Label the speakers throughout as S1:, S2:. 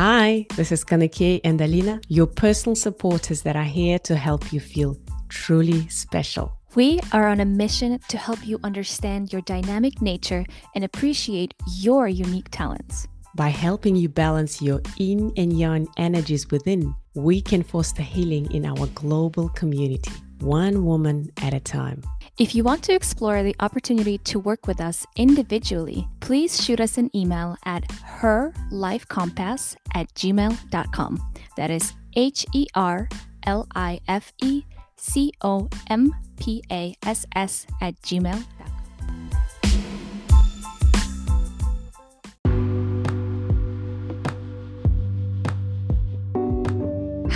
S1: Hi, this is Kanykei and Alina, your personal supporters that are here to help you feel truly special.
S2: We are on a mission to help you understand your dynamic nature and appreciate your unique talents.
S1: By helping you balance your yin and yang energies within, we can foster healing in our global community, one woman at a time.
S2: If you want to explore the opportunity to work with us individually, please shoot us an email at herlifecompass at gmail.com. That is H E R L I F E C O M P A S S at gmail.com.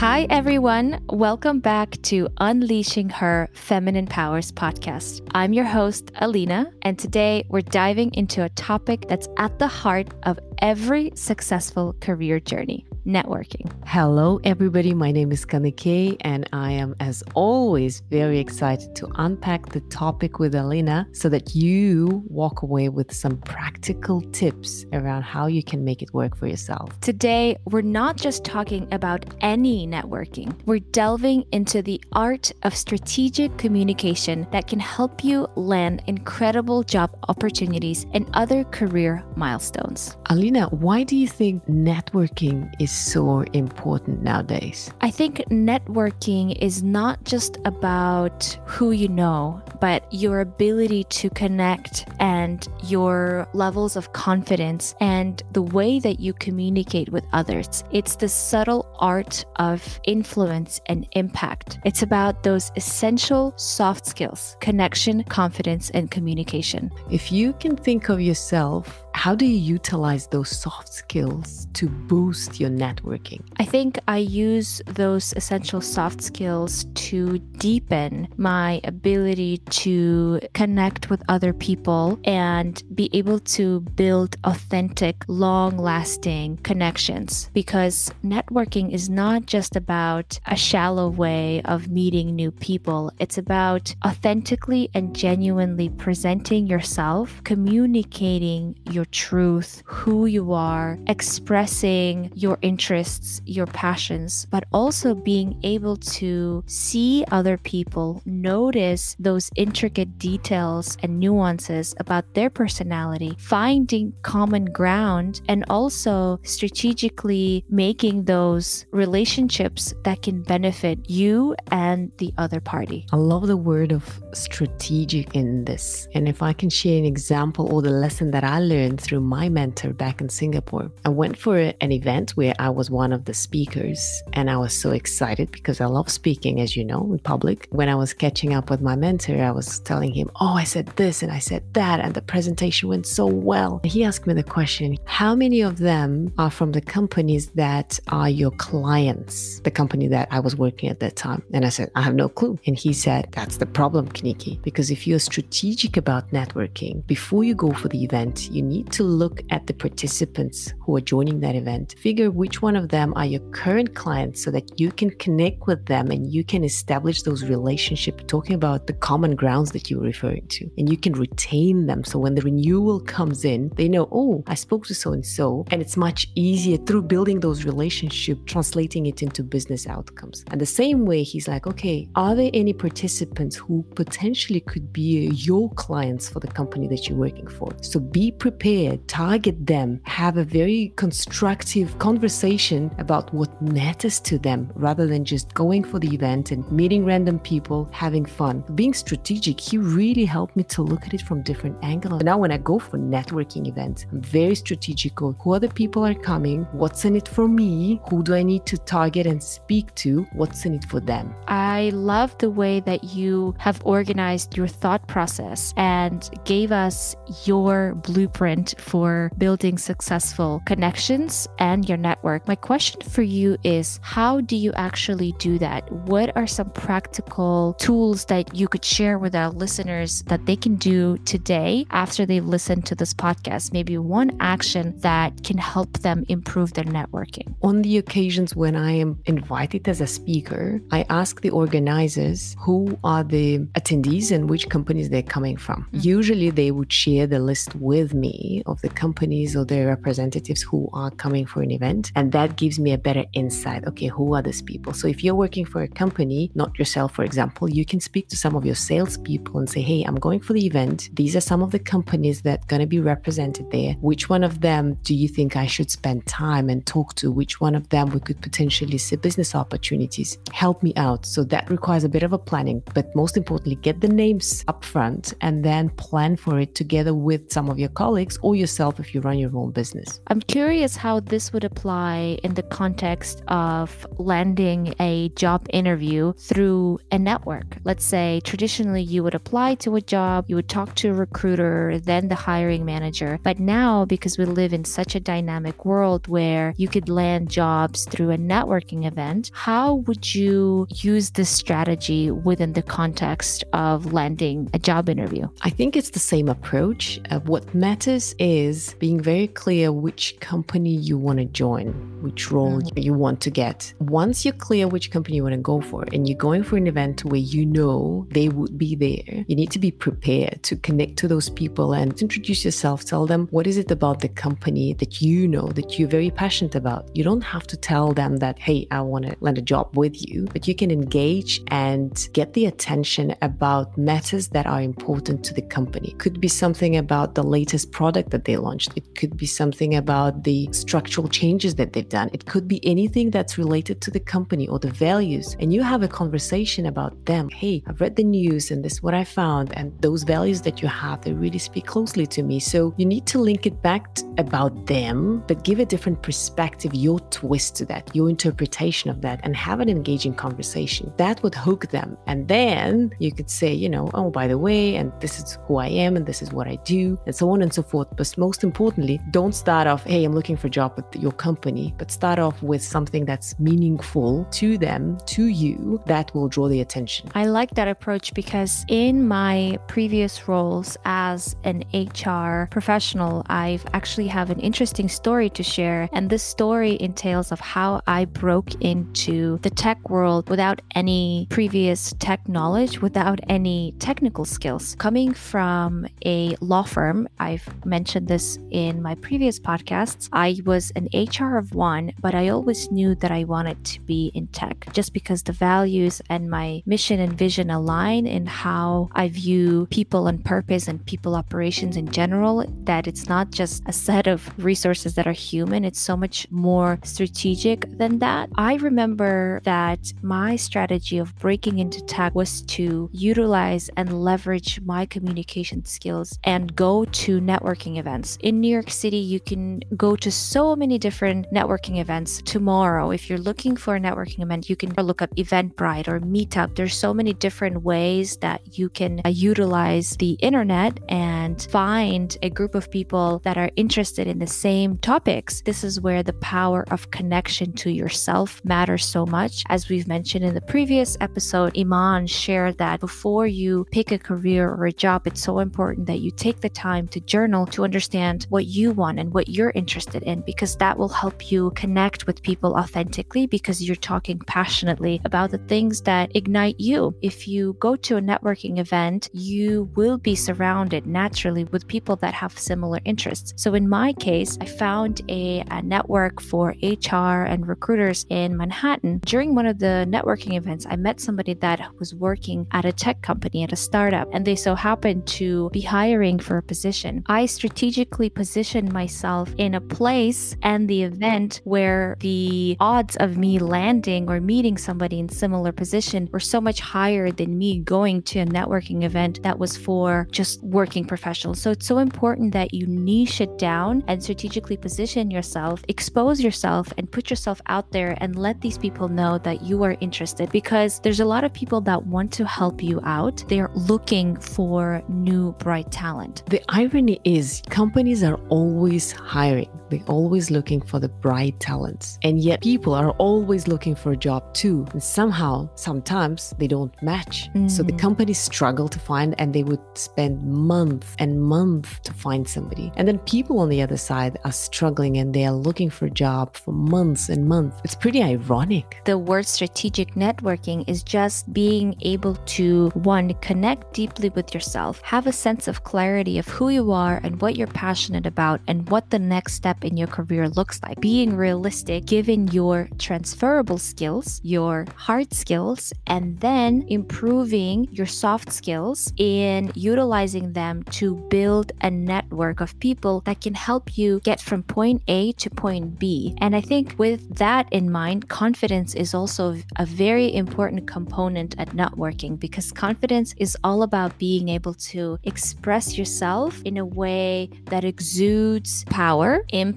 S2: Hi, everyone. Welcome back to Unleashing Her Feminine Powers podcast. I'm your host, Alina, and today we're diving into a topic that's at the heart of every successful career journey networking.
S1: Hello, everybody. My name is Kanykei, and I am, as always, very excited to unpack the topic with Alina so that you walk away with some practical tips around how you can make it work for yourself.
S2: Today, we're not just talking about any networking, we're delving into the art of strategic communication that can help you land incredible job opportunities and other career milestones.
S1: Alina, why do you think networking is so important nowadays?
S2: I think networking is not just about who you know, but your ability to connect and your levels of confidence and the way that you communicate with others. It's the subtle art of influence and impact. It's about those essential soft skills connection, confidence, and communication.
S1: If you can think of yourself how do you utilize those soft skills to boost your networking?
S2: I think I use those essential soft skills to deepen my ability to connect with other people and be able to build authentic, long lasting connections. Because networking is not just about a shallow way of meeting new people, it's about authentically and genuinely presenting yourself, communicating your your truth, who you are, expressing your interests, your passions, but also being able to see other people, notice those intricate details and nuances about their personality, finding common ground, and also strategically making those relationships that can benefit you and the other party.
S1: I love the word of strategic in this. And if I can share an example or the lesson that I learned through my mentor back in Singapore. I went for an event where I was one of the speakers, and I was so excited because I love speaking, as you know, in public. When I was catching up with my mentor, I was telling him, Oh, I said this and I said that, and the presentation went so well. He asked me the question, How many of them are from the companies that are your clients, the company that I was working at that time? And I said, I have no clue. And he said, That's the problem, Kanykei, because if you're strategic about networking, before you go for the event, you need need to look at the participants who are joining that event, figure which one of them are your current clients so that you can connect with them and you can establish those relationships, talking about the common grounds that you're referring to. And you can retain them. So when the renewal comes in, they know, oh, I spoke to so and so. And it's much easier through building those relationships, translating it into business outcomes. And the same way, he's like, okay, are there any participants who potentially could be your clients for the company that you're working for? So be prepared target them, have a very constructive conversation about what matters to them rather than just going for the event and meeting random people, having fun. Being strategic, he really helped me to look at it from different angles. Now, when I go for networking events, I'm very strategic of who other people are coming, what's in it for me, who do I need to target and speak to, what's in it for them.
S2: I love the way that you have organized your thought process and gave us your blueprint blueprint for building successful connections and your network. My question for you is how do you actually do that? What are some practical tools that you could share with our listeners that they can do today after they've listened to this podcast? Maybe one action that can help them improve their networking.
S1: On the occasions when I am invited as a speaker, I ask the organizers who are the attendees and which companies they're coming from. Mm-hmm. Usually they would share the list with me of the companies or their representatives who are coming for an event. And that gives me a better insight. Okay, who are these people? So if you're working for a company, not yourself, for example, you can speak to some of your salespeople and say, hey, I'm going for the event. These are some of the companies that are going to be represented there. Which one of them do you think I should spend time and talk to? Which one of them we could potentially see business opportunities? Help me out. So that requires a bit of a planning, but most importantly, get the names up front and then plan for it together with some of your colleagues or yourself if you run your own business.
S2: I'm curious how this would apply in the context of landing a job interview through a network. Let's say traditionally you would apply to a job, you would talk to a recruiter, then the hiring manager. But now, because we live in such a dynamic world where you could land jobs through a networking event, how would you use this strategy within the context of landing a job interview?
S1: I think it's the same approach. Uh, what matters is being very clear which company you want to join, which role mm-hmm. you want to get. Once you're clear which company you want to go for, and you're going for an event where you know they would be there, you need to be prepared to connect to those people and introduce yourself. Tell them what is it about the company that you know that you're very passionate about. You don't have to tell them that, hey, I want to land a job with you, but you can engage and get the attention about matters that are important to the company. Could be something about the latest product that they launched. It could be something about the structural changes that they've done. It could be anything that's related to the company or the values. And you have a conversation about them. Hey, I've read the news and this is what I found. And those values that you have, they really speak closely to me. So you need to link it back about them, but give a different perspective, your twist to that, your interpretation of that, and have an engaging conversation. That would hook them. And then you could say, you know, oh, by the way, and this is who I am, and this is what I do, and so on and so forth. But most importantly, don't start off, hey, I'm looking for a job with your company, but start off with something that's meaningful to them, to you, that will draw the attention.
S2: I like that approach because in my previous roles as an HR professional, I've actually have an interesting story to share. And this story entails of how I broke into the tech world without any previous tech knowledge, without any technical skills. Coming from a law firm, I've mentioned this in my previous podcasts, I was an HR of one, but I always knew that I wanted to be in tech just because the values and my mission and vision align in how I view people and purpose and people operations in general, that it's not just a set of resources that are human, it's so much more strategic than that. I remember that my strategy of breaking into tech was to utilize and leverage my communication skills and go to networking events. In New York City, you can go to so many different networking events tomorrow. If you're looking for a networking event, you can look up Eventbrite or Meetup. There's so many different ways that you can uh, utilize the internet and find a group of people that are interested in the same topics. This is where the power of connection to yourself matters so much. As we've mentioned in the previous episode, Iman shared that before you pick a career or a job, it's so important that you take the time to journal to understand what you want and what you're interested in, because that will help you connect with people authentically because you're talking passionately about the things that ignite you. If you go to a networking event, you will be surrounded naturally with people that have similar interests. So, in my case, I found a, a network for HR and recruiters in Manhattan. During one of the networking events, I met somebody that was working at a tech company, at a startup, and they so happened to be hiring for a position. I strategically positioned myself in a place and the event where the odds of me landing or meeting somebody in similar position were so much higher than me going to a networking event that was for just working professionals. So it's so important that you niche it down and strategically position yourself, expose yourself, and put yourself out there and let these people know that you are interested because there's a lot of people that want to help you out. They're looking for new, bright talent.
S1: The irony is, companies are always hiring They're always looking for the bright talents. And yet people are always looking for a job too. And somehow, sometimes they don't match. Mm. So the mm. companies struggle to find and they would spend months and months to find somebody. And then people on the other side are struggling and they are looking for a job for months and months. It's pretty ironic.
S2: The word strategic networking is just being able to one connect deeply with yourself, have a sense of clarity of who you are and what you're passionate about and what the next step in your career looks like. Being realistic, given your transferable skills, your hard skills, and then improving your soft skills in utilizing them to build a network of people that can help you get from point A to point B. And I think with that in mind, confidence is also a very important component at networking because confidence is all about being able to express yourself in a way that exudes power, impact,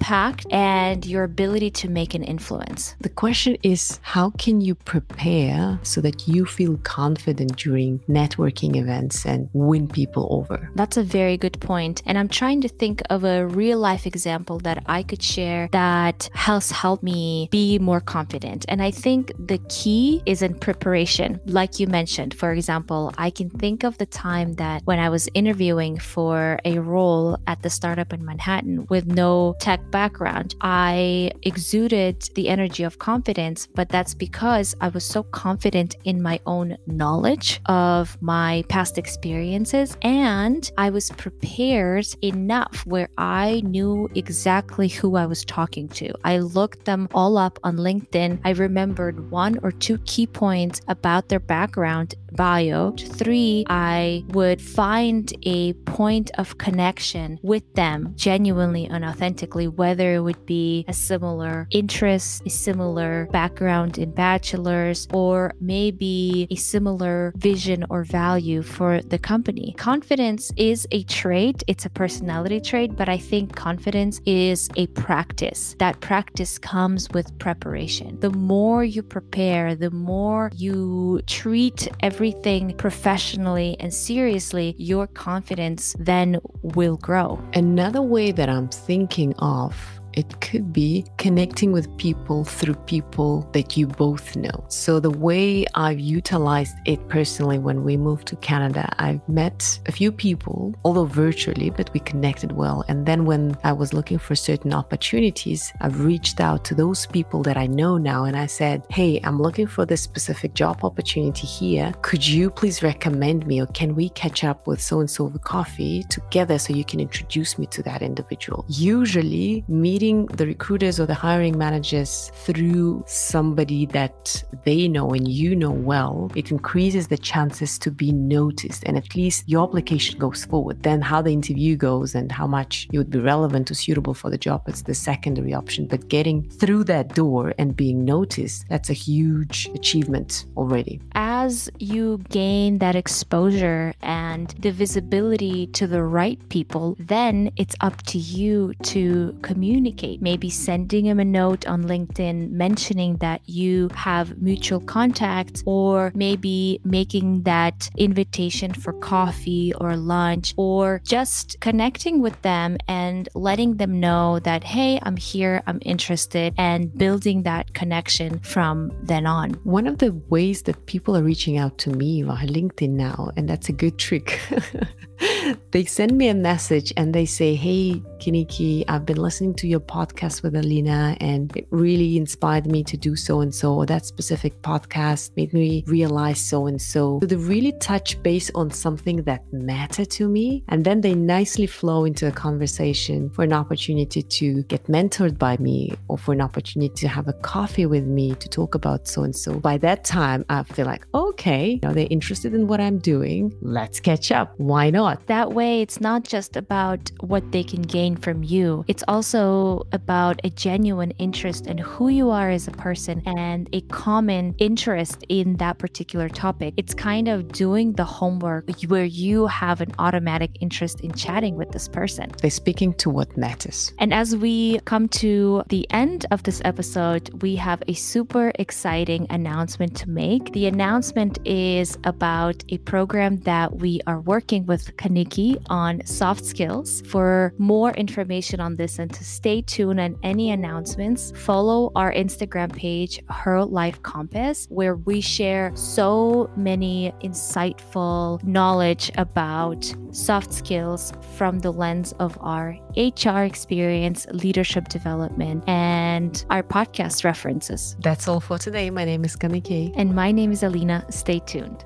S2: and your ability to make an influence.
S1: The question is how can you prepare so that you feel confident during networking events and win people over?
S2: That's a very good point. And I'm trying to think of a real life example that I could share that has helped me be more confident. And I think the key is in preparation. Like you mentioned, for example, I can think of the time that when I was interviewing for a role at the startup in Manhattan with no tech background, I exuded the energy of confidence, but that's because I was so confident in my own knowledge of my past experiences and I was prepared enough where I knew exactly who I was talking to. I looked them all up on LinkedIn. I remembered one or two key points about their background bio. Three, I would find a point of connection with them genuinely and authentically, whether it would be a similar interest, a similar background in bachelor's, or maybe a similar vision or value for the company. Confidence is a trait, it's a personality trait, but I think confidence is a practice. That practice comes with preparation. The more you prepare, the more you treat everything professionally and seriously, your confidence then will grow.
S1: Another way that I'm thinking of off it could be connecting with people through people that you both know. So, the way I've utilized it personally when we moved to Canada, I've met a few people, although virtually, but we connected well. And then when I was looking for certain opportunities, I've reached out to those people that I know now and I said, Hey, I'm looking for this specific job opportunity here. Could you please recommend me or can we catch up with so and so over coffee together so you can introduce me to that individual? Usually, meeting the recruiters or the hiring managers through somebody that they know and you know well, it increases the chances to be noticed and at least your application goes forward. Then how the interview goes and how much you would be relevant or suitable for the job, it's the secondary option. But getting through that door and being noticed, that's a huge achievement already.
S2: As you gain that exposure and the visibility to the right people, then it's up to you to communicate communicate, maybe sending him a note on LinkedIn mentioning that you have mutual contacts, or maybe making that invitation for coffee or lunch, or just connecting with them and letting them know that, hey, I'm here, I'm interested, and building that connection from then on.
S1: One of the ways that people are reaching out to me via LinkedIn now, and that's a good trick. they send me a message and they say, Hey, Kanykei, I've been listening to your podcast with Alina and it really inspired me to do so and so. That specific podcast made me realize so and so. So they really touch base on something that mattered to me. And then they nicely flow into a conversation for an opportunity to get mentored by me or for an opportunity to have a coffee with me to talk about so and so. By that time, I feel like, okay, you know, they're interested in what I'm doing. Let's catch up. Why not?
S2: That way, it's not just about what they can gain from you, it's also about a genuine interest in who you are as a person and a common interest in that particular topic. It's kind of doing the homework where you have an automatic interest in chatting with this person.
S1: They're speaking to what matters.
S2: And as we come to the end of this episode, we have a super exciting announcement to make. The announcement is about a program that we are working with Kanykei on soft skills. For more information on this and to stay tuned on any announcements, follow our Instagram page, Her Life Compass, where we share so many insightful knowledge about soft skills from the lens of our HR experience, leadership development, and our podcast references.
S1: That's all for today. My name is Kanykei.
S2: And my name is Alina. Stay tuned.